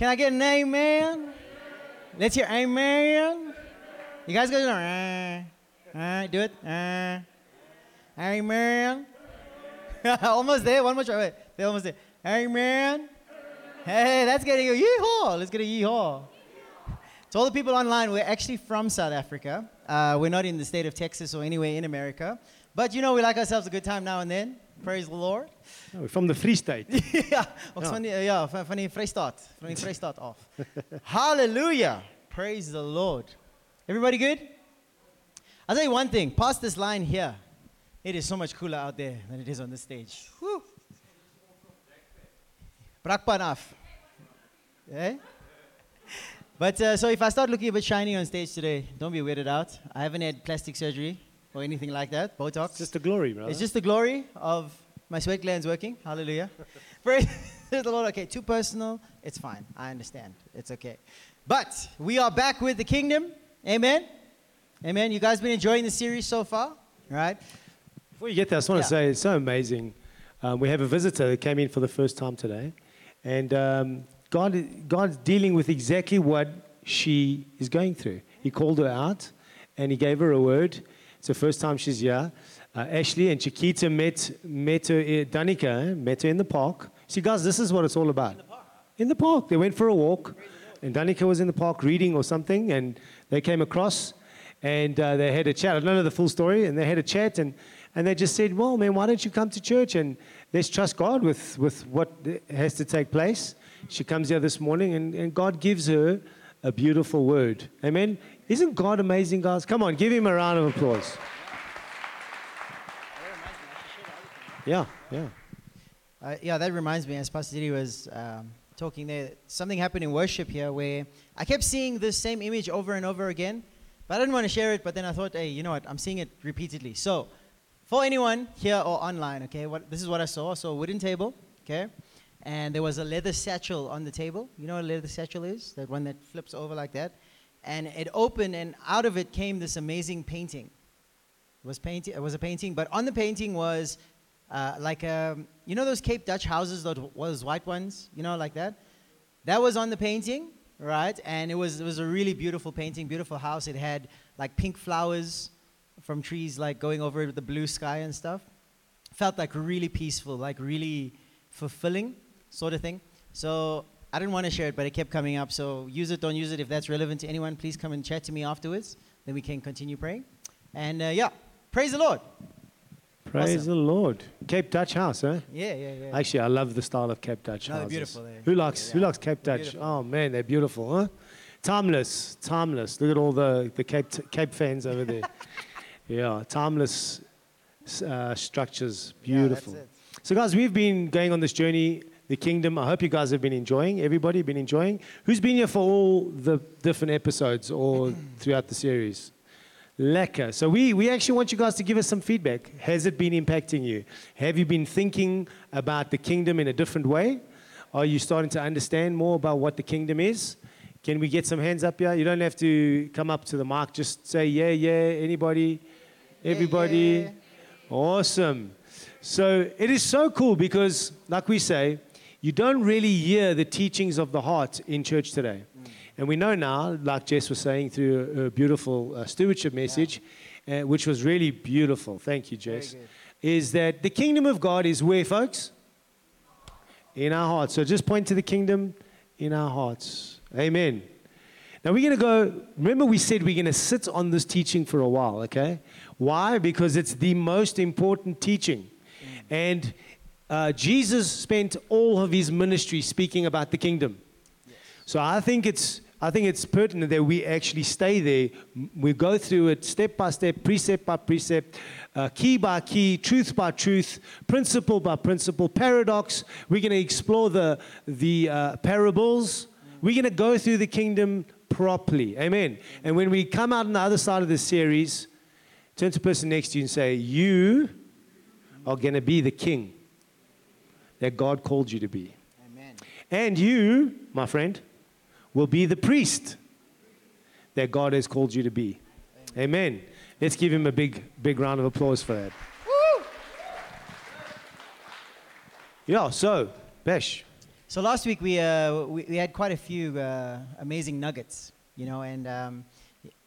Can I get an amen? Let's hear amen. You guys go, uh, uh, do it. Uh, amen. almost there. One more try. Wait, they're almost there. Amen. Hey, that's getting a yeehaw. Let's get a yeehaw. To all the people online, we're actually from South Africa. Uh, we're not in the state of Texas or anywhere in America. But you know, we like ourselves a good time now and then. Praise the Lord. Oh, from the Free State. ja, ons Ja. van die ja, van, van die Vrystaat, van die Vrystaat af. Hallelujah. Praise the Lord. Everybody good? I'll tell you one thing, past this line here, it is so much cooler out there than it is on the stage. Woo. Brakpan af. Eh? But uh, so if I start looking a bit shiny on stage today, don't be weirded out. I haven't had plastic surgery or anything like that, Botox. It's Just the glory, brother. It's just the glory of my sweat glands working. Hallelujah. Praise the Lord. Okay, too personal. It's fine. I understand. It's okay. But we are back with the kingdom. Amen. Amen. You guys been enjoying the series so far? Right? Before you get there, I just want Yeah. to say it's so amazing. Um, we have a visitor that came in for the first time today, and um, God, God's dealing with exactly what she is going through. He called her out, and He gave her a word. It's the first time she's here. Uh, Ashley and Chiquita met met her, uh, Danica eh, met her in the park. See, guys, this is what it's all about. In the park, they went for a walk, and Danica was in the park reading or something, and they came across, and uh, they had a chat. I don't know the full story, and they had a chat, and, and they just said, "Well, man, why don't you come to church and let's trust God with, with what has to take place?" She comes here this morning, and, and God gives her a beautiful word. Amen. Isn't God amazing, guys? Come on, give him a round of applause. Yeah, yeah. Uh, yeah, that reminds me, as Pastor Didi was um, talking there, something happened in worship here where I kept seeing this same image over and over again, but I didn't want to share it. But then I thought, hey, you know what? I'm seeing it repeatedly. So, for anyone here or online, okay, what, this is what I saw. So, a wooden table, okay, and there was a leather satchel on the table. You know what a leather satchel is? That one that flips over like that. And it opened, and out of it came this amazing painting. It was painting. It was a painting, but on the painting was uh, like um, you know those Cape Dutch houses, those white ones, you know, like that. That was on the painting, right? And it was it was a really beautiful painting, beautiful house. It had like pink flowers from trees, like going over the blue sky and stuff. Felt like really peaceful, like really fulfilling, sort of thing. So I didn't want to share it, but it kept coming up. So use it, don't use it. If that's relevant to anyone, please come and chat to me afterwards. Then we can continue praying. And uh, yeah, praise the Lord. Praise Awesome. the Lord. Cape Dutch house, huh? Yeah, yeah, yeah. Actually, I love the style of Cape Dutch No, they're houses. beautiful, Who likes Who likes Cape They're Dutch? beautiful. Oh man, they're beautiful, huh? Timeless, timeless. Look at all the the Cape Cape fans over there. yeah, timeless uh, structures, Yeah, beautiful. it. so, guys, we've been going on this journey, the kingdom. I hope you guys have been enjoying. Everybody been enjoying. Who's been here for all the different episodes or throughout the series? Lekker. So we, we actually want you guys to give us some feedback. Has it been impacting you? Have you been thinking about the kingdom in a different way? Are you starting to understand more about what the kingdom is? Can we get some hands up here? You don't have to come up to the mic. Just say, yeah, yeah. Anybody? Everybody? yeah. Awesome. So it is so cool because, like we say, you don't really hear the teachings of the heart in church today. And we know now, like Jess was saying through a, a beautiful uh, stewardship message, uh, which was really beautiful. Thank you, Jess. Is that the kingdom of God is where, folks? In our hearts. So just point to the kingdom in our hearts. Amen. Now we're going to go. Remember, we said we're going to sit on this teaching for a while, okay? Why? Because it's the most important teaching. And uh, Jesus spent all of his ministry speaking about the kingdom. So I think it's I think it's pertinent that we actually stay there. We go through it step by step, precept by precept, uh, key by key, truth by truth, principle by principle, paradox. We're going to explore the the uh, parables. We're going to go through the kingdom properly. Amen. And when we come out on the other side of the series, turn to the person next to you and say, "You are going to be the king that God called you to be." Amen. And you, my friend, will be the priest that God has called you to be. Amen. Let's give him a big, big round of applause for that. Yeah, so, Besh, So last week we, uh, we, we had quite a few uh, amazing nuggets, you know, and um,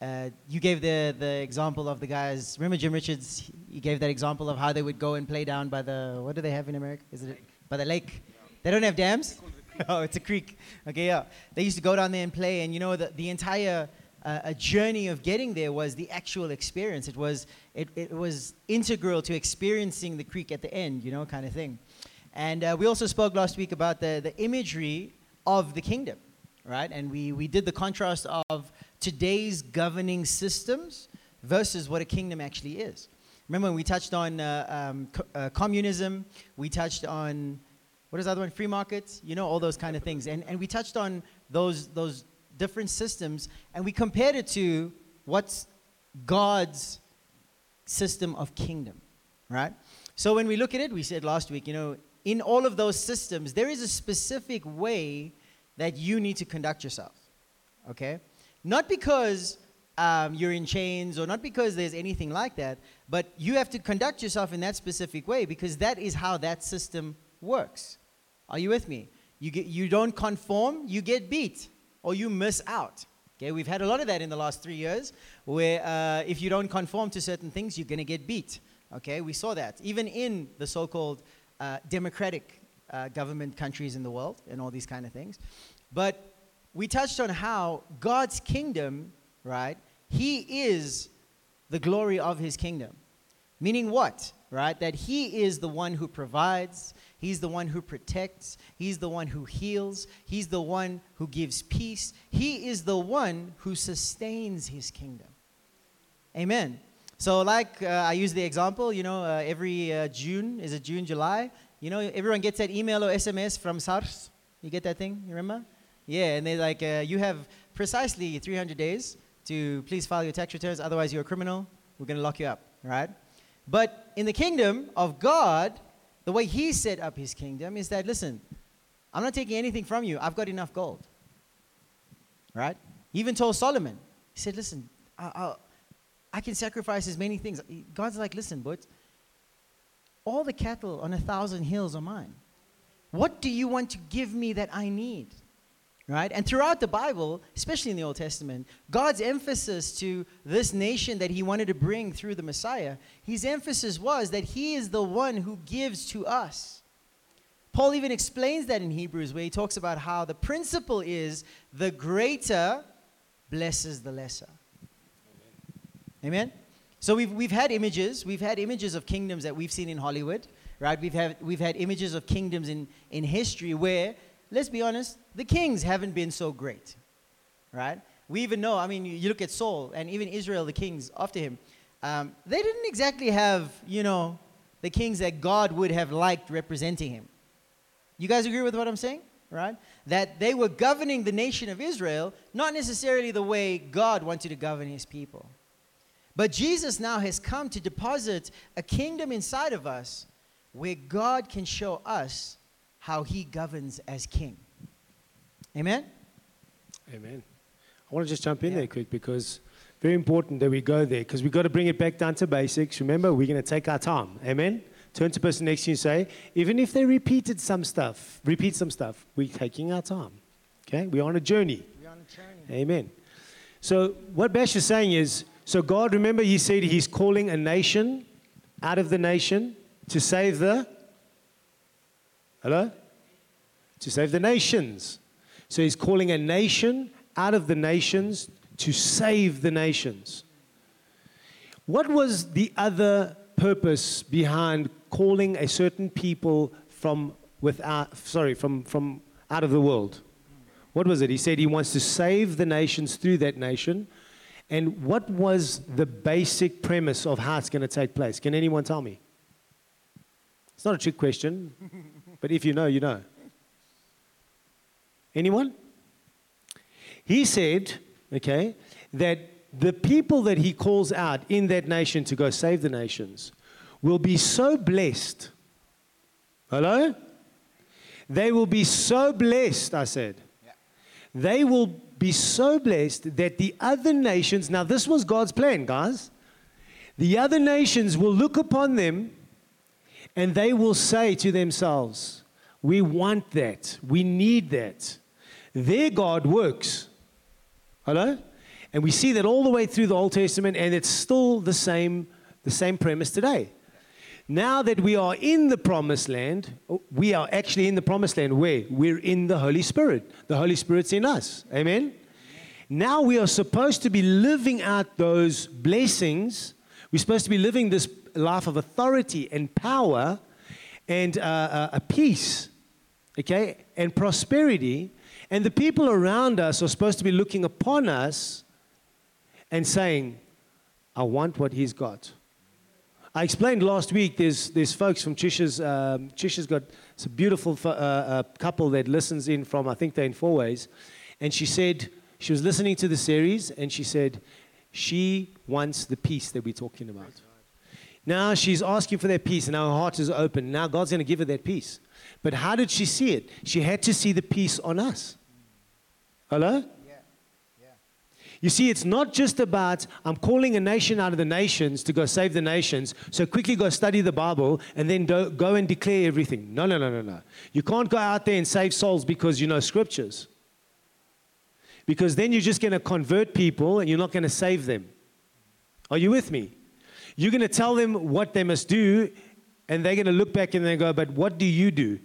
uh, you gave the, the example of the guys. Remember Jim Richards? He gave that example of how they would go and play down by the, what do they have in America? Is it by the lake? They don't have dams? oh, it's a creek. Okay, yeah. They used to go down there and play, and you know, the, the entire uh, a journey of getting there was the actual experience. It was, it, it was integral to experiencing the creek at the end, you know, kind of thing. And uh, we also spoke last week about the, the imagery of the kingdom, right? And we, we did the contrast of today's governing systems versus what a kingdom actually is. Remember when we touched on uh, um, co- uh, communism, we touched on, what is the other one? Free markets, you know, all those kind of things. And, and we touched on those, those different systems and we compared it to what's God's system of kingdom, right? So when we look at it, we said last week, you know, in all of those systems, there is a specific way that you need to conduct yourself. Okay? Not because um, you're in chains or not because there's anything like that, but you have to conduct yourself in that specific way because that is how that system works. Are you with me? You, get, you don't conform, you get beat or you miss out. Okay, we've had a lot of that in the last three years where uh, if you don't conform to certain things, you're going to get beat. Okay, we saw that even in the so called uh, democratic uh, government countries in the world and all these kind of things. But we touched on how God's kingdom, right? He is the glory of his kingdom. Meaning what? Right? That he is the one who provides, he's the one who protects, he's the one who heals, he's the one who gives peace, he is the one who sustains his kingdom. Amen. So, like uh, I use the example, you know, uh, every uh, June, is it June, July? You know, everyone gets that email or SMS from SARS. You get that thing? You remember? Yeah, and they're like, uh, you have precisely 300 days to please file your tax returns, otherwise, you're a criminal. We're going to lock you up, right? But in the kingdom of God, the way He set up His kingdom is that, listen, I'm not taking anything from you. I've got enough gold, right? He even told Solomon, He said, listen, I'll, I'll I can sacrifice as many things. God's like, listen, but all the cattle on a thousand hills are mine. What do you want to give me that I need? Right? And throughout the Bible, especially in the Old Testament, God's emphasis to this nation that he wanted to bring through the Messiah, his emphasis was that he is the one who gives to us. Paul even explains that in Hebrews, where he talks about how the principle is the greater blesses the lesser. Amen? So we've, we've had images. We've had images of kingdoms that we've seen in Hollywood, right? We've had, we've had images of kingdoms in, in history where, let's be honest, the kings haven't been so great, right? We even know, I mean, you look at Saul and even Israel, the kings after him, um, they didn't exactly have, you know, the kings that God would have liked representing him. You guys agree with what I'm saying? Right? That they were governing the nation of Israel, not necessarily the way God wanted to govern his people. But Jesus now has come to deposit a kingdom inside of us where God can show us how he governs as king. Amen? Amen. I want to just jump in yeah. there quick because very important that we go there because we've got to bring it back down to basics. Remember, we're going to take our time. Amen? Turn to the person next to you and say, even if they repeated some stuff, repeat some stuff, we're taking our time. Okay? We're on a journey. We're on a journey. Amen. So, what Bash is saying is, so, God, remember, He said He's calling a nation out of the nation to save the. Hello? To save the nations. So, He's calling a nation out of the nations to save the nations. What was the other purpose behind calling a certain people from without, sorry, from, from out of the world? What was it? He said he wants to save the nations through that nation and what was the basic premise of how it's going to take place? Can anyone tell me? It's not a trick question, but if you know, you know. Anyone? He said, okay, that the people that he calls out in that nation to go save the nations will be so blessed. Hello? They will be so blessed, I said. Yeah. They will be so blessed that the other nations, now this was God's plan, guys. The other nations will look upon them and they will say to themselves, We want that. We need that. Their God works. Hello? And we see that all the way through the Old Testament, and it's still the same, the same premise today. Now that we are in the promised land, we are actually in the promised land where we're in the Holy Spirit. The Holy Spirit's in us. Amen? Now we are supposed to be living out those blessings. We're supposed to be living this life of authority and power and uh, uh, a peace, okay, and prosperity. And the people around us are supposed to be looking upon us and saying, I want what he's got. I explained last week there's, there's folks from Chisha's, um, Chisha's got it's a beautiful uh, uh, couple that listens in from, I think they're in Fourways. And she said, she was listening to the series and she said, she wants the peace that we're talking about. Now she's asking for that peace and her heart is open. Now God's going to give her that peace. But how did she see it? She had to see the peace on us. Hello? You see, it's not just about, I'm calling a nation out of the nations to go save the nations, so quickly go study the Bible and then do, go and declare everything. No, no, no, no, no. You can't go out there and save souls because you know scriptures. Because then you're just going to convert people and you're not going to save them. Are you with me? You're going to tell them what they must do, and they're going to look back and they go, But what do you do?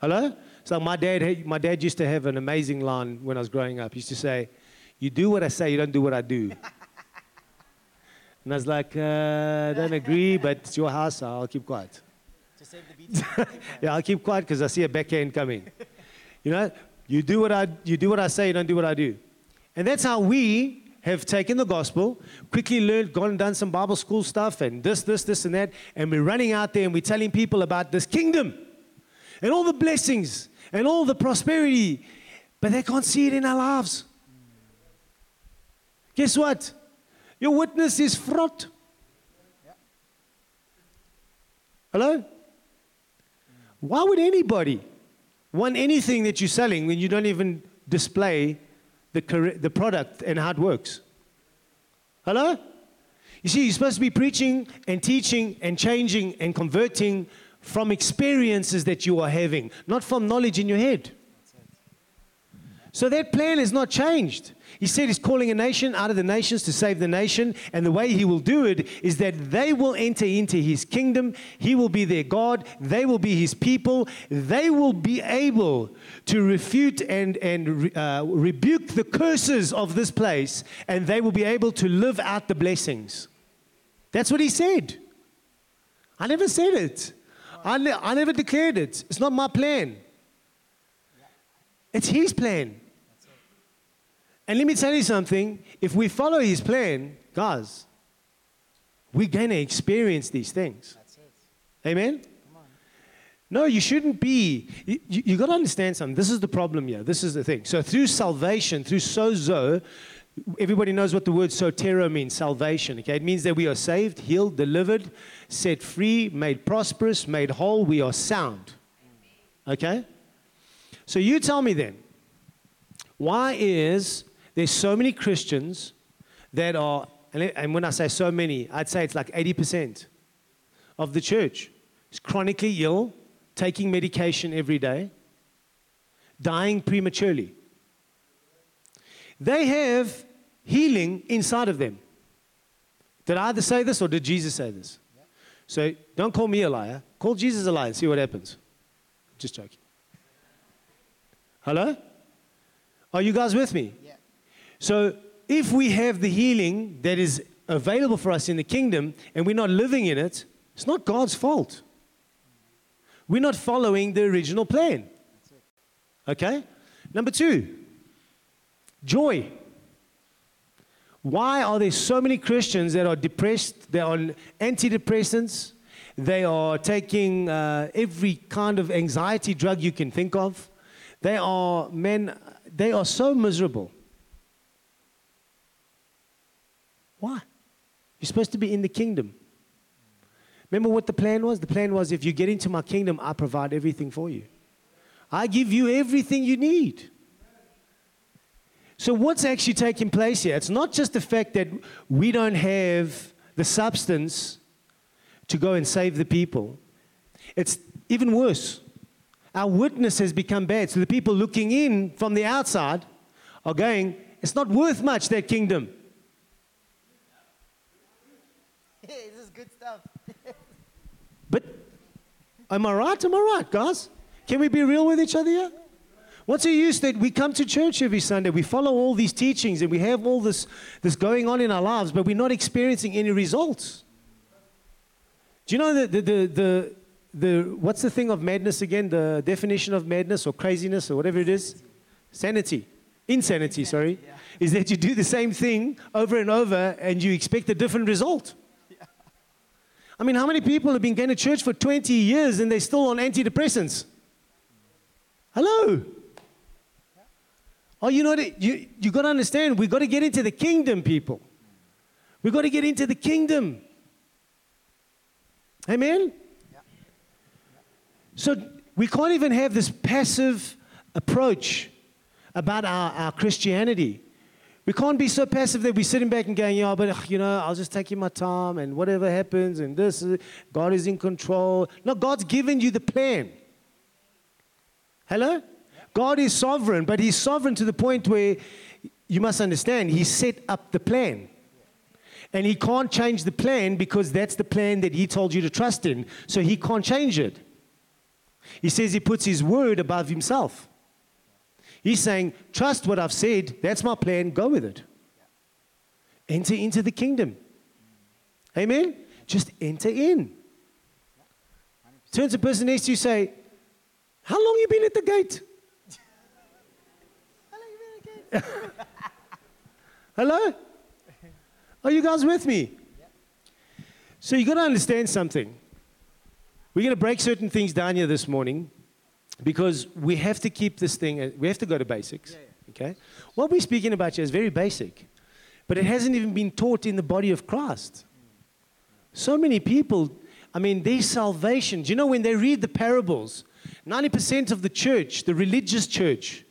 Hello? So my dad, my dad used to have an amazing line when I was growing up. He used to say, you do what I say, you don't do what I do. and I was like, uh, I don't agree, but it's your house, so I'll keep quiet. To save the beats. yeah, I'll keep quiet because I see a backhand coming. you know, you do what I you do what I say, you don't do what I do. And that's how we have taken the gospel, quickly learned, gone and done some Bible school stuff, and this, this, this, and that, and we're running out there and we're telling people about this kingdom and all the blessings and all the prosperity, but they can't see it in our lives. Guess what? Your witness is fraught. Hello? Why would anybody want anything that you're selling when you don't even display the, the product and how it works? Hello? You see, you're supposed to be preaching and teaching and changing and converting from experiences that you are having, not from knowledge in your head. So that plan has not changed. He said he's calling a nation out of the nations to save the nation. And the way he will do it is that they will enter into his kingdom. He will be their God. They will be his people. They will be able to refute and, and uh, rebuke the curses of this place. And they will be able to live out the blessings. That's what he said. I never said it. I, ne- I never declared it. It's not my plan. It's his plan. And let me tell you something if we follow his plan, guys, we're going to experience these things. Amen? No, you shouldn't be. You, you, got to understand something. This is the problem here. This is the thing. So, through salvation, through sozo, everybody knows what the word sotero means salvation. Okay? It means that we are saved, healed, delivered, set free, made prosperous, made whole. We are sound. Okay? So, you tell me then, why is there so many Christians that are, and when I say so many, I'd say it's like 80% of the church is chronically ill, taking medication every day, dying prematurely. They have healing inside of them. Did I either say this or did Jesus say this? So don't call me a liar. Call Jesus a liar and see what happens. Just joking. Hello? Are you guys with me? Yeah. So if we have the healing that is available for us in the kingdom and we're not living in it, it's not God's fault. We're not following the original plan. Okay? Number two, joy. Why are there so many Christians that are depressed? They're on antidepressants. They are taking uh, every kind of anxiety drug you can think of. They are, men, they are so miserable. Why? You're supposed to be in the kingdom. Remember what the plan was? The plan was if you get into my kingdom, I provide everything for you. I give you everything you need. So, what's actually taking place here? It's not just the fact that we don't have the substance to go and save the people, it's even worse. Our witness has become bad. So the people looking in from the outside are going, it's not worth much, that kingdom. Hey, this is good stuff. But am I right? Am I right, guys? Can we be real with each other here? What's the use that we come to church every Sunday, we follow all these teachings, and we have all this, this going on in our lives, but we're not experiencing any results? Do you know the, the, the, the, the what's the thing of madness again? The definition of madness or craziness or whatever it is? Sanity. Insanity, sorry. Yeah. Is that you do the same thing over and over and you expect a different result. I mean, how many people have been going to church for 20 years and they're still on antidepressants? Hello? Oh, you know what? You, you got to understand, we've got to get into the kingdom, people. We've got to get into the kingdom. Amen? So we can't even have this passive approach about our, our Christianity. We can't be so passive that we're sitting back and going, yeah, but ugh, you know, I'll just take you my time and whatever happens and this, God is in control. No, God's given you the plan. Hello? God is sovereign, but He's sovereign to the point where you must understand He set up the plan. And He can't change the plan because that's the plan that He told you to trust in. So He can't change it. He says He puts His word above Himself. He's saying, Trust what I've said. That's my plan. Go with it. Enter into the kingdom. Amen? Just enter in. Turn to the person next to you say, How long you been at the gate? Hello? Are you guys with me? So you've got to understand something. We're going to break certain things down here this morning because we have to keep this thing, we have to go to basics. Okay? What we're speaking about here is very basic, but it hasn't even been taught in the body of Christ. So many people, I mean, their salvation, do you know when they read the parables, 90% of the church, the religious church,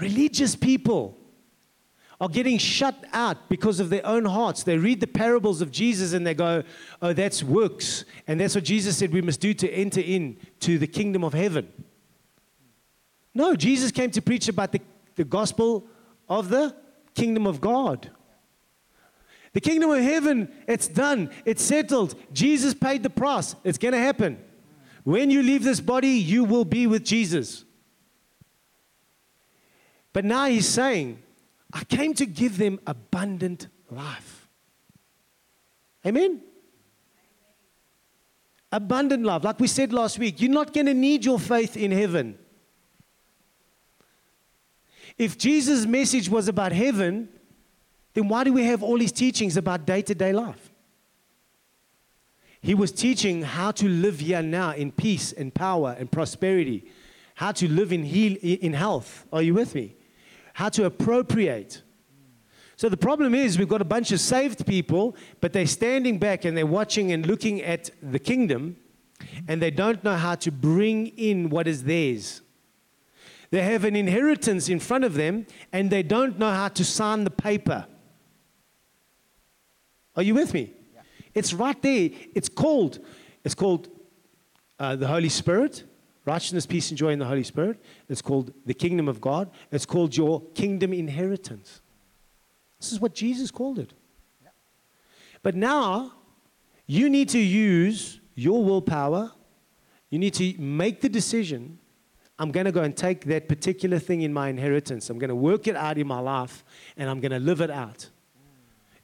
religious people, are getting shut out because of their own hearts. They read the parables of Jesus and they go, Oh, that's works. And that's what Jesus said we must do to enter in to the kingdom of heaven. No, Jesus came to preach about the, the gospel of the kingdom of God. The kingdom of heaven, it's done, it's settled. Jesus paid the price, it's going to happen. When you leave this body, you will be with Jesus. But now he's saying, I came to give them abundant life. Amen? Abundant life. Like we said last week, you're not going to need your faith in heaven. If Jesus' message was about heaven, then why do we have all these teachings about day to day life? He was teaching how to live here now in peace and power and prosperity, how to live in, heal, in health. Are you with me? How to appropriate. So the problem is we've got a bunch of saved people, but they're standing back and they're watching and looking at the kingdom, and they don't know how to bring in what is theirs. They have an inheritance in front of them, and they don't know how to sign the paper. Are you with me? Yeah. It's right there. It's called, it's called uh, the Holy Spirit, righteousness, peace, and joy in the Holy Spirit. It's called the kingdom of God. It's called your kingdom inheritance. This is what Jesus called it. But now, you need to use your willpower. You need to make the decision. I'm going to go and take that particular thing in my inheritance. I'm going to work it out in my life and I'm going to live it out.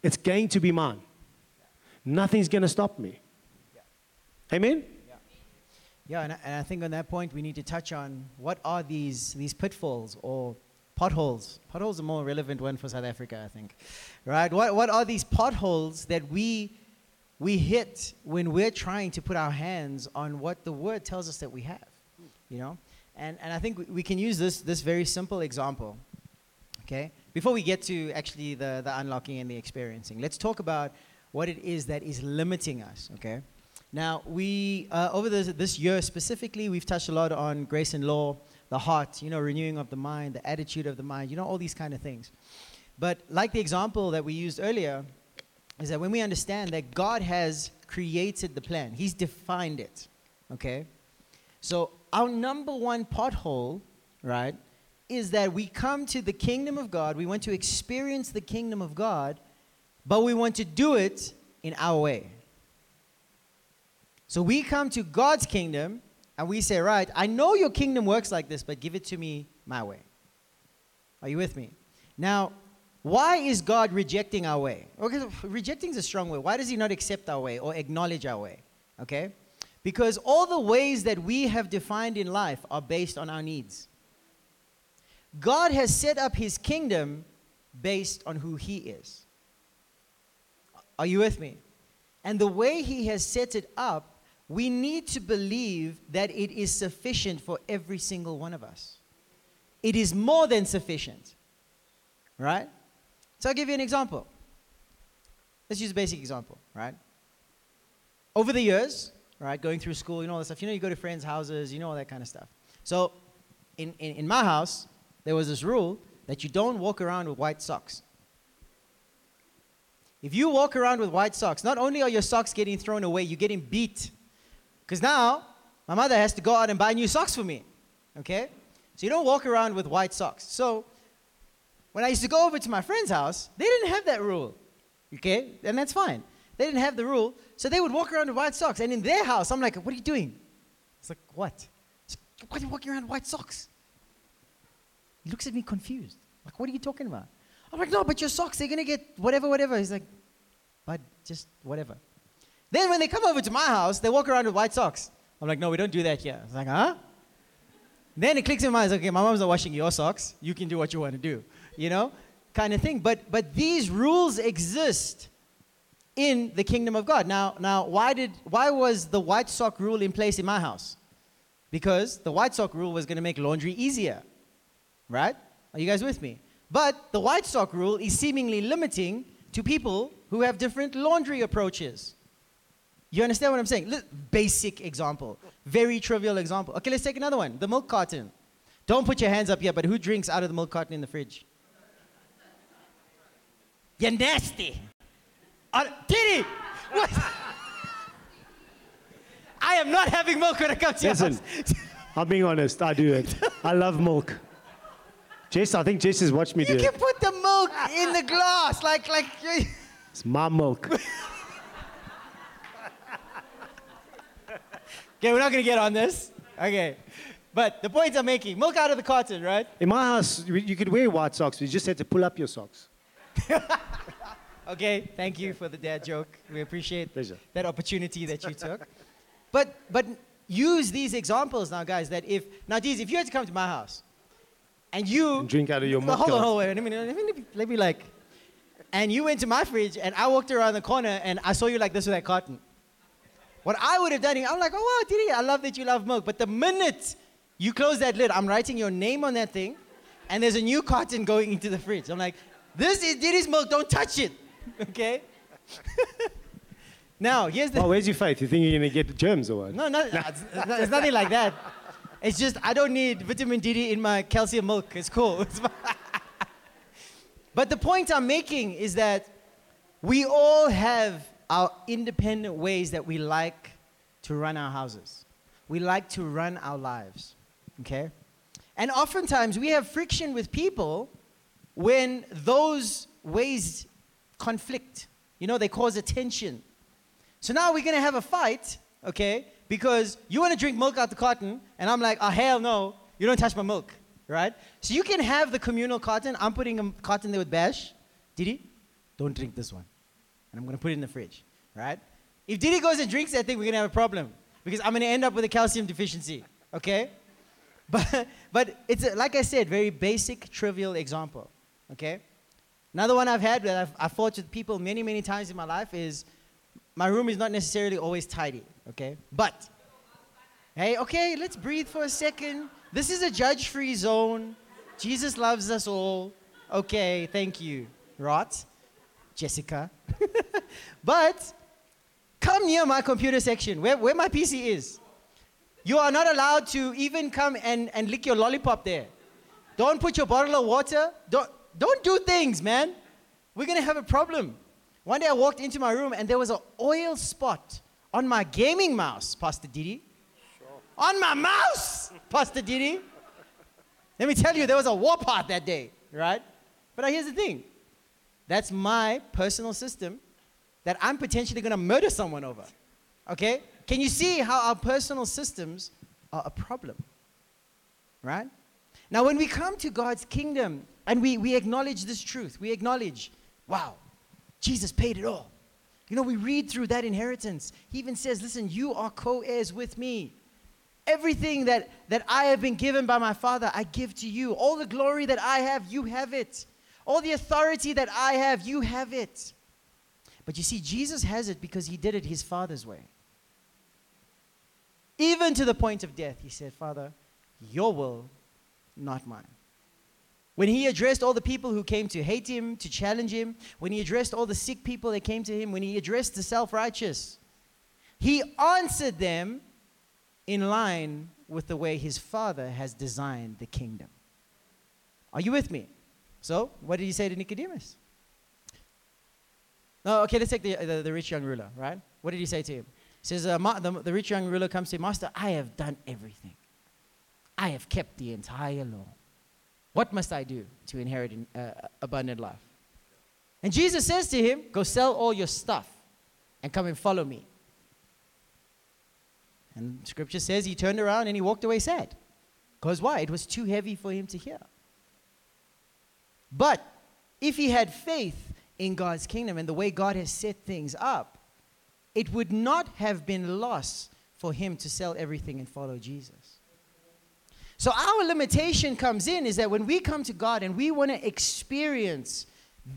It's going to be mine. Nothing's going to stop me. Amen? Yeah, and I, and I think on that point we need to touch on what are these these pitfalls or potholes. Potholes are more relevant one for South Africa, I think. Right? What what are these potholes that we we hit when we're trying to put our hands on what the word tells us that we have? You know? And and I think we, we can use this this very simple example. Okay? Before we get to actually the, the unlocking and the experiencing, let's talk about what it is that is limiting us, okay? Now, we, uh, over this, this year specifically, we've touched a lot on grace and law, the heart, you know, renewing of the mind, the attitude of the mind, you know, all these kind of things. But like the example that we used earlier, is that when we understand that God has created the plan, He's defined it, okay? So our number one pothole, right, is that we come to the kingdom of God, we want to experience the kingdom of God, but we want to do it in our way. So we come to God's kingdom and we say, Right, I know your kingdom works like this, but give it to me my way. Are you with me? Now, why is God rejecting our way? Okay, rejecting is a strong way. Why does He not accept our way or acknowledge our way? Okay? Because all the ways that we have defined in life are based on our needs. God has set up His kingdom based on who He is. Are you with me? And the way He has set it up we need to believe that it is sufficient for every single one of us. It is more than sufficient. Right? So I'll give you an example. Let's use a basic example, right? Over the years, right, going through school, you know all that stuff, you know, you go to friends' houses, you know all that kind of stuff. So in, in, in my house, there was this rule that you don't walk around with white socks. If you walk around with white socks, not only are your socks getting thrown away, you're getting beat because now my mother has to go out and buy new socks for me. Okay? So you don't walk around with white socks. So when I used to go over to my friend's house, they didn't have that rule. Okay? And that's fine. They didn't have the rule. So they would walk around with white socks. And in their house, I'm like, what are you doing? It's like, what? Like, why are you walking around with white socks? He looks at me confused. Like, what are you talking about? I'm like, no, but your socks, they're going to get whatever, whatever. He's like, but just whatever. Then when they come over to my house, they walk around with white socks. I'm like, no, we don't do that here. I was like, huh? Then it clicks in my mind, okay, my mom's not washing your socks. You can do what you want to do, you know, kind of thing. But but these rules exist in the kingdom of God. Now now why did why was the white sock rule in place in my house? Because the white sock rule was going to make laundry easier, right? Are you guys with me? But the white sock rule is seemingly limiting to people who have different laundry approaches. You understand what I'm saying? Basic example. Very trivial example. Okay, let's take another one. The milk carton. Don't put your hands up yet, but who drinks out of the milk carton in the fridge? You're nasty. Uh! What? I am not having milk when I come to Listen, house. I'm being honest. I do it. I love milk. Jess, I think Jess has watched me You do can it. put the milk in the glass, like like. It's my milk. Okay, we're not gonna get on this. Okay, but the point I'm making: milk out of the carton, right? In my house, you- could wear white socks, but you just had to pull up your socks. Okay, thank you for the dad joke. We appreciate Pleasure. that opportunity that you took. But but use these examples now, guys. That if now, geez, if you had to come to my house, and you And drink out of your milk. hold on, hold on, wait, let me, let me, let me, let me like, and you went to my fridge, and I walked around the corner, and I saw you like this with that carton. What I would have done, I'm like, oh wow, Didi, I love that you love milk. But the minute you close that lid, I'm writing your name on that thing, and there's a new carton going into the fridge. I'm like, this is Didi's milk, don't touch it. Okay? now, here's the Oh, where's your faith? You think you're going to get germs or what? no, no, it's, it's nothing like that. It's just I don't need vitamin D in my calcium milk. It's cool. It's but the point I'm making is that we all have our independent ways that we like to run our houses. We like to run our lives. Okay? And oftentimes we have friction with people when those ways conflict. You know, they cause a tension. So now we're gonna have a fight, okay? Because you wanna drink milk out the carton, and I'm like, oh hell no, you don't touch my milk, right? So you can have the communal carton. I'm putting a carton there with Bash. Didi, don't drink this one. And I'm gonna put it in the fridge, right? If Didi goes and drinks that thing, we're gonna have a problem. Because I'm gonna end up with a calcium deficiency, okay? But, but it's, a, like I said, very basic, trivial example, okay? Another one I've had that I've, I've fought with people many, many times in my life is my room is not necessarily always tidy, okay? But, hey, okay, let's breathe for a second. This is a judge free zone. Jesus loves us all. Okay, thank you, Rot, Jessica. But, come near my computer section where, where my PC is. You are not allowed to even come and, and lick your lollipop there. Don't put your bottle of water. Don't, don't do things, man. We're going to have a problem. One day I walked into my room and there was an oil spot on my gaming mouse, Pastor Didi. On my mouse! Pastor Didi. Let me tell you, there was a war part that day, right? But here's the thing that's my personal system that I'm potentially going to murder someone over. Okay? Can you see how our personal systems are a problem? Right? Now, when we come to God's kingdom and we, we acknowledge this truth, we acknowledge, wow, Jesus paid it all. You know, we read through that inheritance. He even says, listen, you are co heirs with me. Everything that, that I have been given by my Father, I give to you. All the glory that I have, you have it. All the authority that I have, you have it. But you see, Jesus has it because he did it his Father's way. Even to the point of death, he said, Father, your will, not mine. When he addressed all the people who came to hate him, to challenge him, when he addressed all the sick people that came to him, when he addressed the self righteous, he answered them in line with the way his father has designed the kingdom. Are you with me? So, what did he say to Nicodemus? No, okay, let's take the, the, the rich young ruler, right? What did he say to him? He says, uh, the, the rich young ruler comes to him, Master, I have done everything. I have kept the entire law. What must I do to inherit in, uh, abundant life? And Jesus says to him, Go sell all your stuff and come and follow me. And scripture says he turned around and he walked away sad. Because why? It was too heavy for him to hear. But if he had faith in God's kingdom and the way God has set things up, it would not have been loss for him to sell everything and follow Jesus. So our limitation comes in is that when we come to God and we want to experience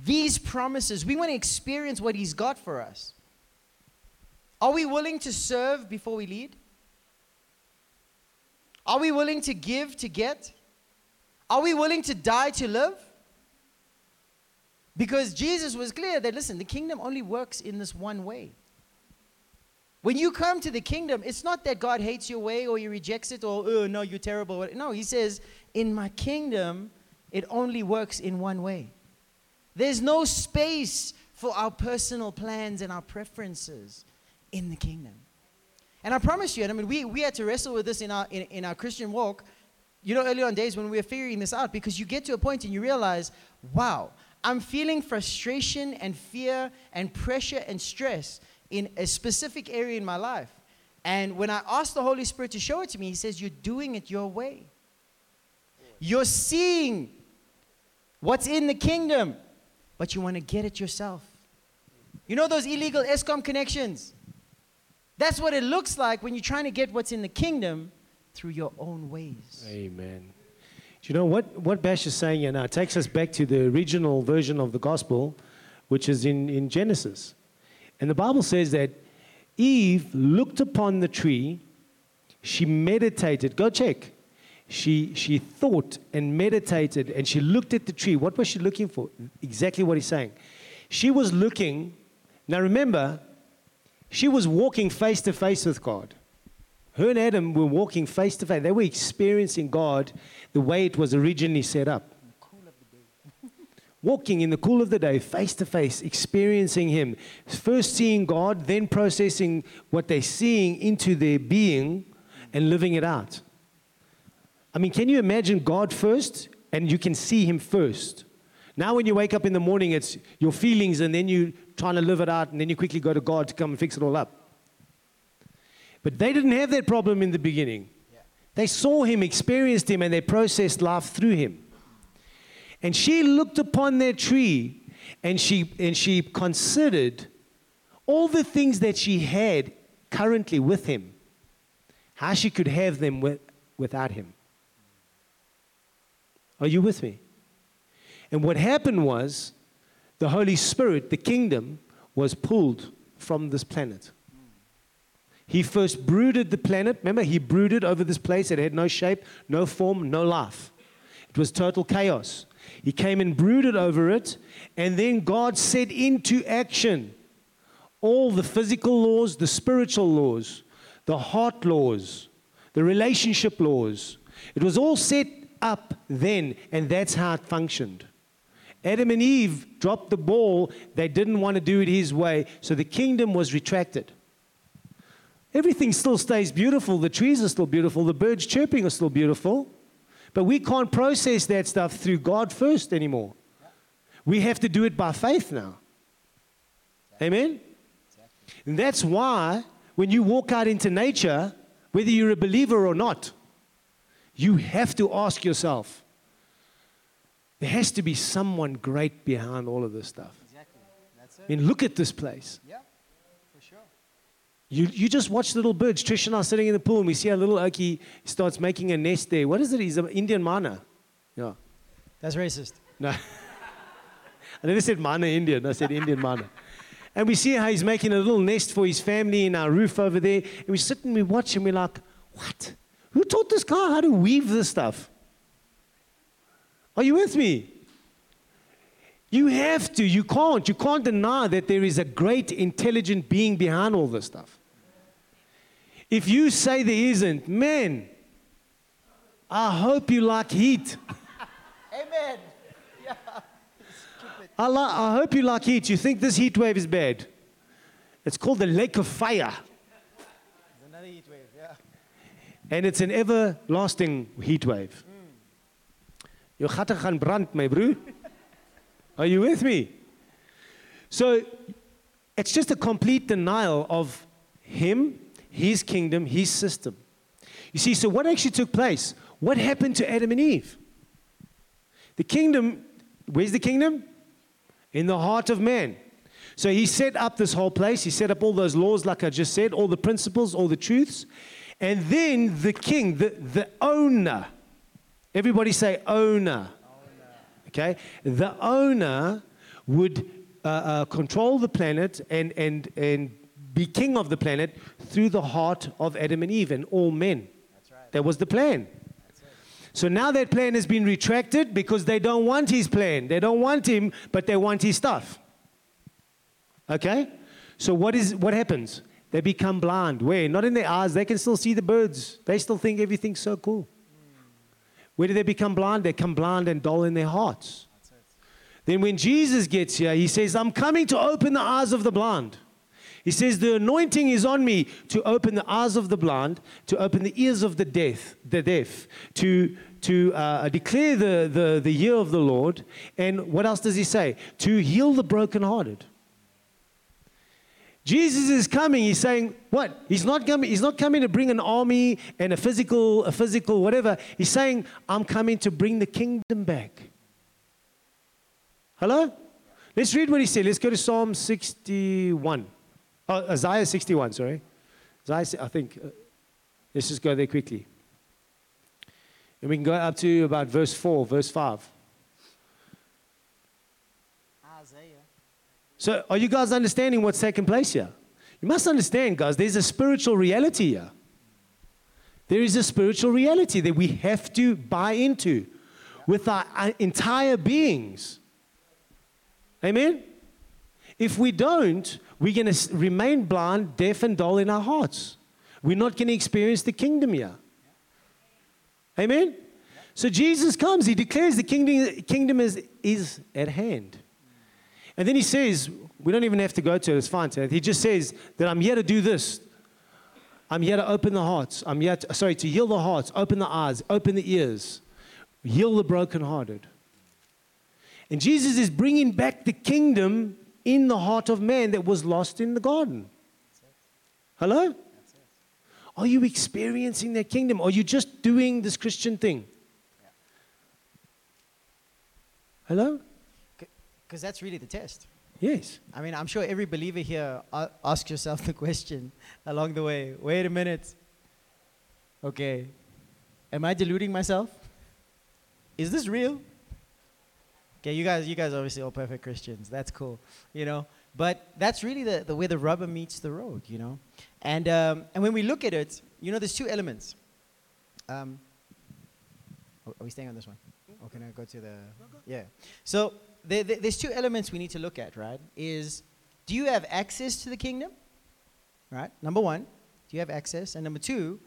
these promises, we want to experience what He's got for us. Are we willing to serve before we lead? Are we willing to give to get? Are we willing to die to live? Because Jesus was clear that, listen, the kingdom only works in this one way. When you come to the kingdom, it's not that God hates your way or he rejects it or, oh, no, you're terrible. No, he says, in my kingdom, it only works in one way. There's no space for our personal plans and our preferences in the kingdom. And I promise you, and I mean, we, we had to wrestle with this in our, in, in our Christian walk, you know, early on days when we were figuring this out, because you get to a point and you realize, wow, I'm feeling frustration and fear and pressure and stress in a specific area in my life. And when I ask the Holy Spirit to show it to me, He says, You're doing it your way. You're seeing what's in the kingdom, but you want to get it yourself. You know those illegal Eskom connections? That's what it looks like when you're trying to get what's in the kingdom through your own ways. Amen. Do you know what, what Bash is saying here uh, now takes us back to the original version of the gospel, which is in, in Genesis. And the Bible says that Eve looked upon the tree, she meditated. Go check. She, she thought and meditated and she looked at the tree. What was she looking for? Exactly what he's saying. She was looking, now remember, she was walking face to face with God. Her and Adam were walking face to face. They were experiencing God the way it was originally set up. walking in the cool of the day, face to face, experiencing Him. First seeing God, then processing what they're seeing into their being and living it out. I mean, can you imagine God first and you can see Him first? Now, when you wake up in the morning, it's your feelings, and then you trying to live it out, and then you quickly go to God to come and fix it all up. But they didn't have that problem in the beginning. Yeah. They saw Him, experienced Him, and they processed life through Him. And she looked upon that tree, and she and she considered all the things that she had currently with Him, how she could have them with, without Him. Are you with me? And what happened was the Holy Spirit, the kingdom, was pulled from this planet. He first brooded the planet. Remember, he brooded over this place. It had no shape, no form, no life. It was total chaos. He came and brooded over it, and then God set into action all the physical laws, the spiritual laws, the heart laws, the relationship laws. It was all set up then, and that's how it functioned. Adam and Eve dropped the ball. They didn't want to do it his way, so the kingdom was retracted. Everything still stays beautiful. The trees are still beautiful. The birds chirping are still beautiful. But we can't process that stuff through God first anymore. We have to do it by faith now. Amen? And that's why when you walk out into nature, whether you're a believer or not, you have to ask yourself there has to be someone great behind all of this stuff. Exactly. That's I mean, look at this place. Yeah. You, you just watch little birds. Trish and I are sitting in the pool and we see a little oakie starts making a nest there. What is it? He's an Indian myna. Yeah. That's racist. No. I never said myna Indian. I said Indian myna. And we see how he's making a little nest for his family in our roof over there. And we sit and we watch and we're like, what? Who taught this guy how to weave this stuff? Are you with me? You have to. You can't. You can't deny that there is a great intelligent being behind all this stuff. If you say there isn't, man, I hope you like heat. Amen. Yeah. I, li- I hope you like heat. You think this heat wave is bad. It's called the lake of fire. Another heat wave. Yeah. And it's an everlasting heat wave. Mm. Jou gatte gaan brand, my broer. Are you with me? So it's just a complete denial of him, his kingdom, his system. You see, so what actually took place? What happened to Adam and Eve? The kingdom, where's the kingdom? In the heart of man. So he set up this whole place. He set up all those laws, like I just said, all the principles, all the truths. And then the king, the, the owner, everybody say owner. Okay? The owner would uh, uh, control the planet and, and, and be king of the planet through the heart of Adam and Eve and all men. That's right. That was the plan. So now that plan has been retracted because they don't want his plan. They don't want him, but they want his stuff. Okay? So what is what happens? They become blind. Where? Not in their eyes. They can still see the birds. They still think everything's so cool. Where do they become blind? They become blind and dull in their hearts. Then when Jesus gets here, he says, I'm coming to open the eyes of the blind. He says, The anointing is on me to open the eyes of the blind, to open the ears of the deaf, the deaf, to, to uh, declare the, the, the year of the Lord. And what else does he say? To heal the brokenhearted. Jesus is coming. He's saying, what? He's not coming. He's not coming to bring an army and a physical, a physical whatever. He's saying, I'm coming to bring the kingdom back. Hello? Let's read what he said. Let's go to Psalm 61. Oh, Isaiah 61, sorry. Isaiah, I think. Uh, let's just go there quickly. And we can go up to about verse 4, verse 5. Isaiah. So, are you guys understanding what's taking place here? You must understand, guys, there's a spiritual reality here. There is a spiritual reality that we have to buy into with our, our entire beings. Amen? If we don't, we're going to remain blind, deaf, and dull in our hearts. We're not going to experience the kingdom here. Amen? So Jesus comes, he declares the kingdom, kingdom is, is at hand. And then he says, we don't even have to go to it, it's fine. He just says that I'm here to do this. I'm here to open the hearts. I'm here sorry, to heal the hearts, open the eyes, open the ears, heal the brokenhearted. And Jesus is bringing back the kingdom in the heart of man that was lost in the garden. Hello? Are you experiencing that kingdom? Or are you just doing this Christian thing? Hello? Because that's really the test. Yes. I mean, I'm sure every believer here uh, a- asks yourself the question along the way wait a minute. Okay, am I deluding myself? Is this real? Okay, you guys, you guys are obviously all perfect Christians. That's cool, you know. But that's really the, the way the rubber meets the road, you know. And um, and when we look at it, you know, there's two elements. Um, are are we staying on this one? Or can I go to the? Yeah. So there, there- there's two elements we need to look at, right? Is do you have access to the kingdom? Right. Number one, do you have access? And number two,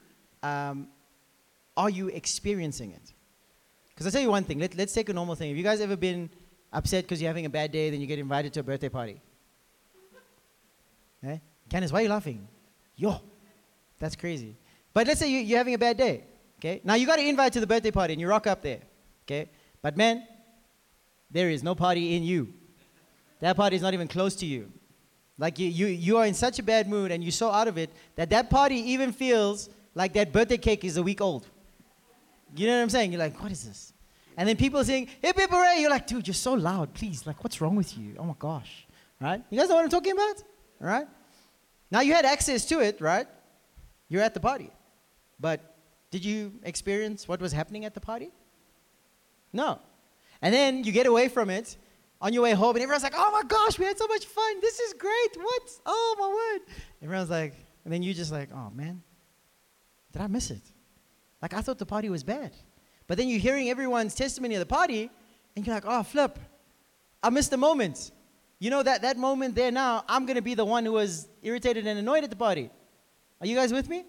um, are you experiencing it? Because I'll tell you one thing. Let, let's take a normal thing. Have you guys ever been upset because you're having a bad day, then you get invited to a birthday party? Eh? Candice, why are you laughing? Yo, That's crazy. But let's say you, you're having a bad day. Okay? Now you got to invite to the birthday party and you rock up there. Okay? But man, there is no party in you. That party is not even close to you. Like you, you, you are in such a bad mood and you're so out of it that that party even feels like that birthday cake is a week old. You know what I'm saying? You're like, what is this? And then people saying, hip hip hooray. You're like, dude, you're so loud. Please, like, what's wrong with you? Oh my gosh. Right? You guys know what I'm talking about? Right? Now you had access to it, right? You're at the party. But did you experience what was happening at the party? No. And then you get away from it on your way home, and everyone's like, oh my gosh, we had so much fun. This is great. What? Oh my word. Everyone's like, and then you're just like, oh man, did I miss it? Like, I thought the party was bad. But then you're hearing everyone's testimony of the party, and you're like, oh, flip. I missed the moment. You know that that moment there now, I'm going to be the one who was irritated and annoyed at the party. Are you guys with me?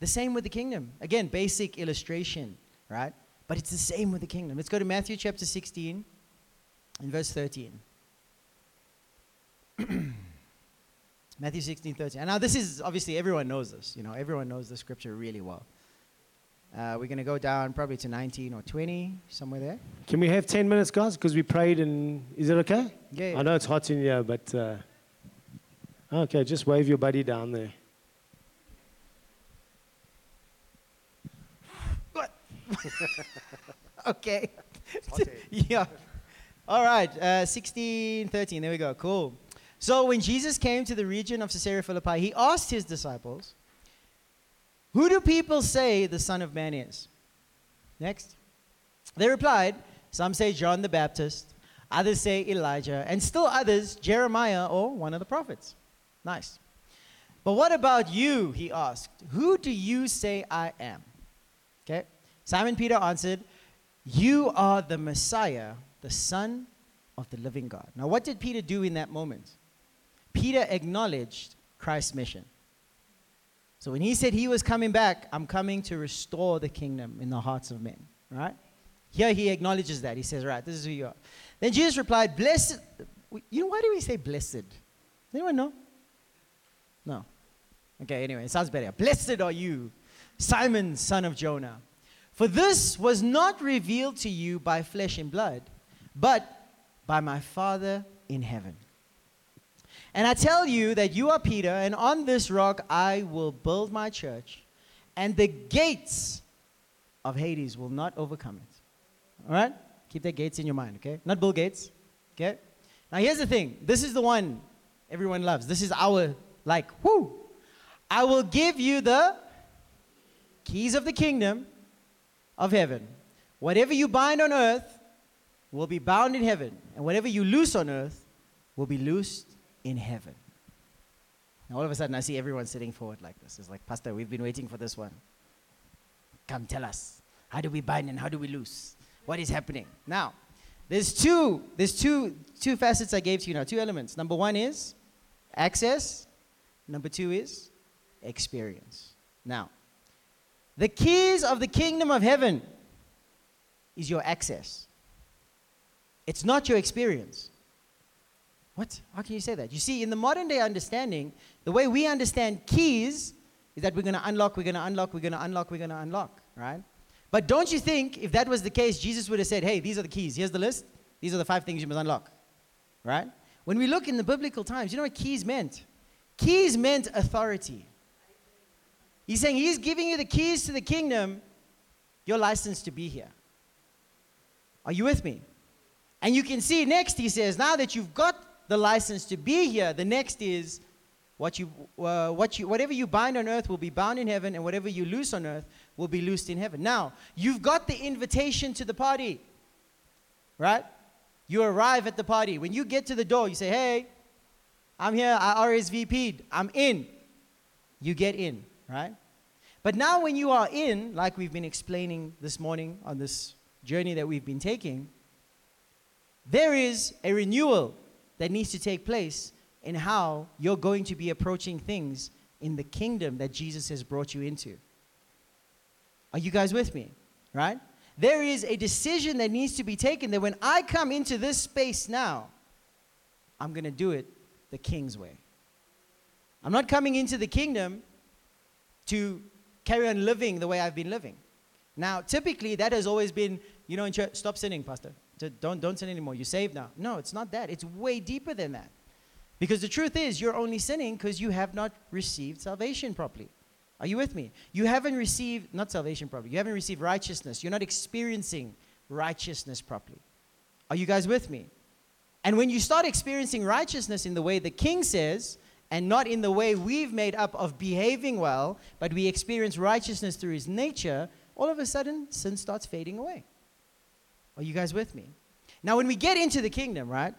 The same with the kingdom. Again, basic illustration, right? But it's the same with the kingdom. Let's go to Matthew chapter 16 and verse 13. Matthew 16, 13. And now this is obviously everyone knows this. You know, everyone knows the scripture really well. Uh, we're going to go down probably to 19 or 20, somewhere there. Can we have 10 minutes, guys? Because we prayed and is it okay? Yeah. I know it's hot in here, but. Uh, okay, just wave your buddy down there. What? okay. yeah. All right. Uh, 16, 13. There we go. Cool. So when Jesus came to the region of Caesarea Philippi, he asked his disciples, Who do people say the Son of Man is? Next. They replied, Some say John the Baptist, others say Elijah, and still others Jeremiah or one of the prophets. Nice. But what about you? He asked. Who do you say I am? Okay. Simon Peter answered, You are the Messiah, the Son of the living God. Now, what did Peter do in that moment? Peter acknowledged Christ's mission. So when he said he was coming back, I'm coming to restore the kingdom in the hearts of men, right? Here he acknowledges that. He says, Right, this is who you are. Then Jesus replied, Blessed. You know, why do we say blessed? Anyone know? No. Okay, anyway, it sounds better. Blessed are you, Simon, son of Jonah. For this was not revealed to you by flesh and blood, but by my Father in heaven. And I tell you that you are Peter, and on this rock I will build my church, and the gates of Hades will not overcome it. All right? Keep that gates in your mind, okay? Not Bill Gates, okay? Now here's the thing. This is the one everyone loves. This is our, like, whoo. I will give you the keys of the kingdom of heaven. Whatever you bind on earth will be bound in heaven, and whatever you loose on earth will be loosed in heaven. Now, all of a sudden, I see everyone sitting forward like this. It's like, Pastor, we've been waiting for this one. Come tell us. How do we bind and how do we loose? What is happening? Now, there's two, there's two, two facets I gave to you now, two elements. Number one is access. Number two is experience. Now, the keys of the kingdom of heaven is your access. It's not your experience. What? How can you say that? You see, in the modern day understanding, the way we understand keys is that we're going to unlock, we're going to unlock, we're going to unlock, we're going to unlock, right? But don't you think if that was the case, Jesus would have said, hey, these are the keys. Here's the list. These are the five things you must unlock, right? When we look in the biblical times, you know what keys meant? Keys meant authority. He's saying he's giving you the keys to the kingdom, your license to be here. Are you with me? And you can see next, he says, now that you've got the license to be here. The next is what you, uh, what you, whatever you bind on earth will be bound in heaven, and whatever you loose on earth will be loosed in heaven. Now, you've got the invitation to the party, right? You arrive at the party. When you get to the door, you say, Hey, I'm here. I RSVP'd. I'm in. You get in, right? But now, when you are in, like we've been explaining this morning on this journey that we've been taking, there is a renewal that needs to take place in how you're going to be approaching things in the kingdom that Jesus has brought you into. Are you guys with me? Right? There is a decision that needs to be taken that when I come into this space now, I'm going to do it the king's way. I'm not coming into the kingdom to carry on living the way I've been living. Now, typically, that has always been, you know, in church, stop sinning, Pastor. Don't, don't sin anymore. You're saved now. No, it's not that. It's way deeper than that. Because the truth is, you're only sinning because you have not received salvation properly. Are you with me? You haven't received, not salvation properly, you haven't received righteousness. You're not experiencing righteousness properly. Are you guys with me? And when you start experiencing righteousness in the way the king says, and not in the way we've made up of behaving well, but we experience righteousness through his nature, all of a sudden sin starts fading away. Are you guys with me? Now, when we get into the kingdom, right?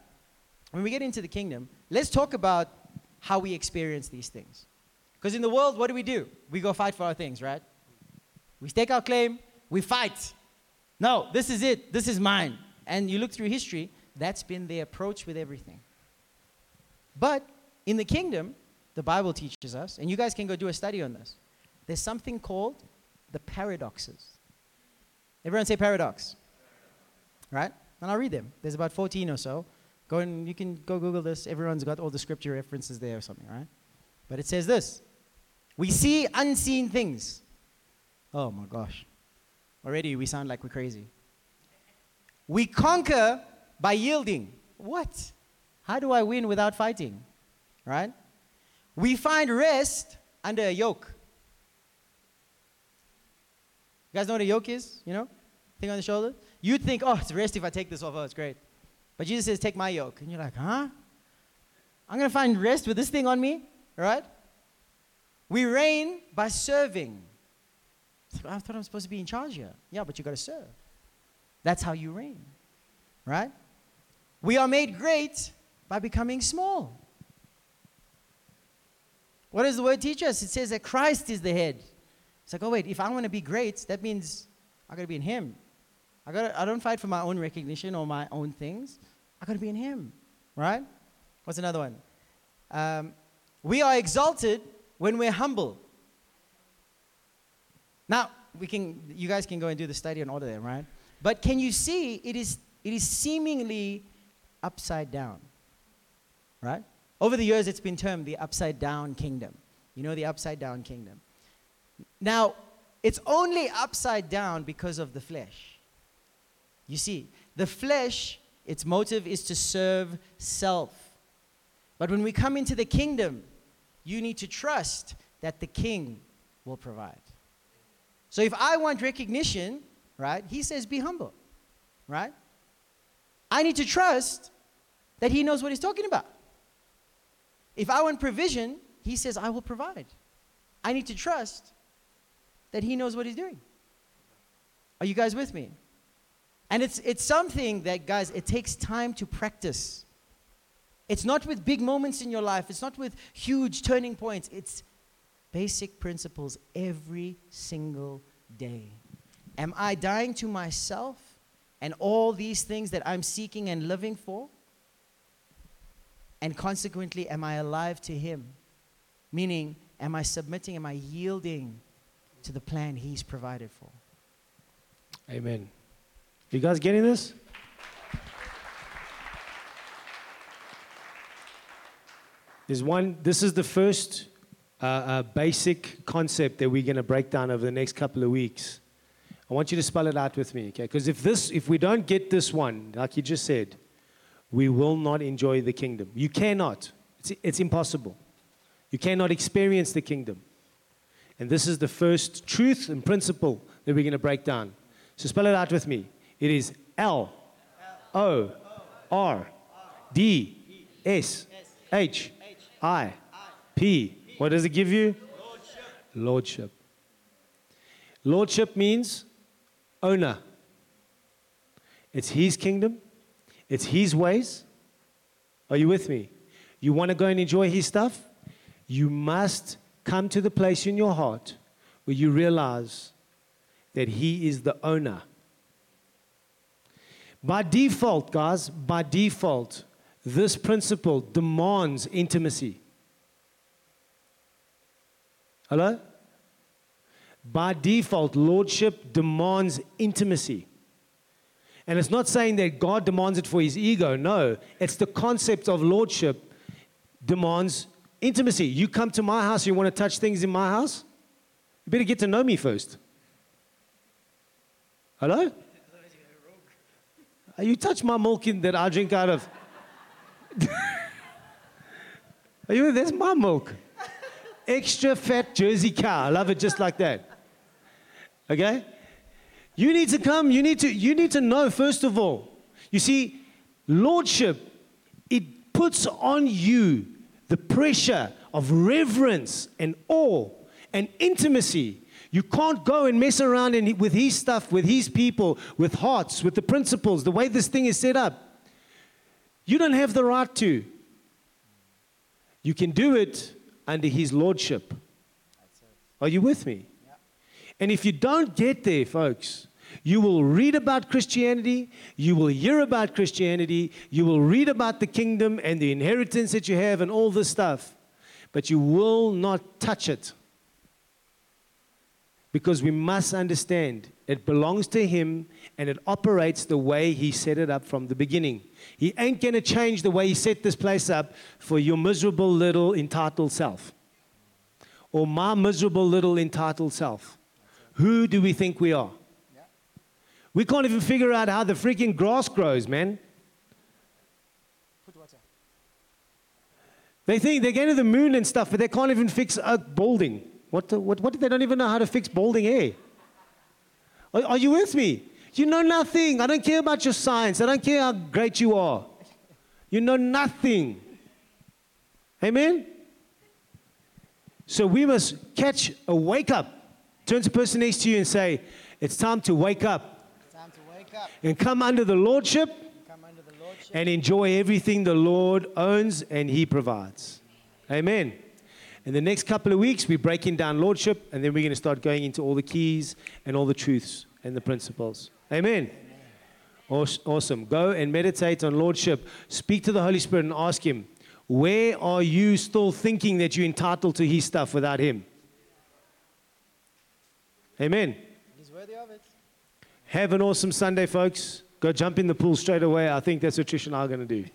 When we get into the kingdom, let's talk about how we experience these things. Because in the world, what do we do? We go fight for our things, right? We stake our claim, we fight. No, this is it, this is mine. And you look through history, that's been the approach with everything. But in the kingdom, the Bible teaches us, and you guys can go do a study on this, there's something called the paradoxes. Everyone say paradox. Right? And I'll read them. There's about 14 or so. Go and you can go Google this. Everyone's got all the scripture references there or something, right? But it says this We see unseen things. Oh my gosh. Already we sound like we're crazy. We conquer by yielding. What? How do I win without fighting? Right? We find rest under a yoke. You guys know what a yoke is? You know? Thing on the shoulder? You'd think, oh, it's rest if I take this off. Oh, it's great. But Jesus says, take my yoke. And you're like, huh? I'm going to find rest with this thing on me? Right? We reign by serving. I thought I'm supposed to be in charge here. Yeah, but you got to serve. That's how you reign. Right? We are made great by becoming small. What does the word teach us? It says that Christ is the head. It's like, oh wait, if I want to be great, that means I gotta be in Him. I got I don't fight for my own recognition or my own things. I gotta be in Him, right? What's another one? Um, we are exalted when we're humble. Now we can, you guys can go and do the study on all of them, right? But can you see it is it is seemingly upside down, right? Over the years, it's been termed the upside down kingdom. You know the upside down kingdom. Now, it's only upside down because of the flesh. You see, the flesh, its motive is to serve self. But when we come into the kingdom, you need to trust that the king will provide. So if I want recognition, right, he says, be humble, right? I need to trust that he knows what he's talking about. If I want provision, he says, I will provide. I need to trust that he knows what he's doing. Are you guys with me? And it's, it's something that, guys, it takes time to practice. It's not with big moments in your life, it's not with huge turning points. It's basic principles every single day. Am I dying to myself and all these things that I'm seeking and living for? And consequently, am I alive to Him? Meaning, am I submitting, am I yielding to the plan He's provided for? Amen. You guys getting this? There's one, this is the first uh, uh, basic concept that we're going to break down over the next couple of weeks. I want you to spell it out with me, okay? Because if this, if we don't get this one, like you just said, we will not enjoy the kingdom. You cannot. It's, it's impossible. You cannot experience the kingdom. And this is the first truth and principle that we're going to break down. So spell it out with me. It is L O R D S H I P. What does it give you? Lordship. Lordship means owner. It's His kingdom, it's His ways. Are you with me? You want to go and enjoy His stuff? You must come to the place in your heart where you realize that He is the owner. By default, guys, by default, this principle demands intimacy. Hello? By default, lordship demands intimacy. And it's not saying that God demands it for his ego. No, it's the concept of lordship demands intimacy. You come to my house, you want to touch things in my house? You better get to know me first. Hello? You touch my milk in that I drink out of. Are you? That's my milk. Extra fat Jersey cow. I love it just like that. Okay? You need to come, you need to, you need to know, first of all. You see, lordship, it puts on you the pressure of reverence and awe and intimacy. You can't go and mess around in, with his stuff, with his people, with hearts, with the principles, the way this thing is set up. You don't have the right to. You can do it under his lordship. Are you with me? And if you don't get there, folks, you will read about Christianity, you will hear about Christianity, you will read about the kingdom and the inheritance that you have and all this stuff, but you will not touch it. Because we must understand it belongs to Him and it operates the way He set it up from the beginning. He ain't going to change the way He set this place up for your miserable little entitled self or my miserable little entitled self. Who do we think we are? We can't even figure out how the freaking grass grows, man. They think they're going to the moon and stuff, but they can't even fix a balding. What, the, what, what? They don't even know how to fix balding hair. Are, are you with me? You know nothing. I don't care about your science. I don't care how great you are. You know nothing. Amen? So we must catch a wake up. Turn to the person next to you and say, It's time to wake up Time to wake up. and come under the Lordship Come under the Lordship. and enjoy everything the Lord owns and He provides. Amen. In the next couple of weeks, we're breaking down Lordship and then we're going to start going into all the keys and all the truths and the principles. Amen. Awesome. Go and meditate on Lordship. Speak to the Holy Spirit and ask Him, where are you still thinking that you're entitled to His stuff without Him? Amen. He's worthy of it. Have an awesome Sunday, folks. Go jump in the pool straight away. I think that's what Trish and I are going to do.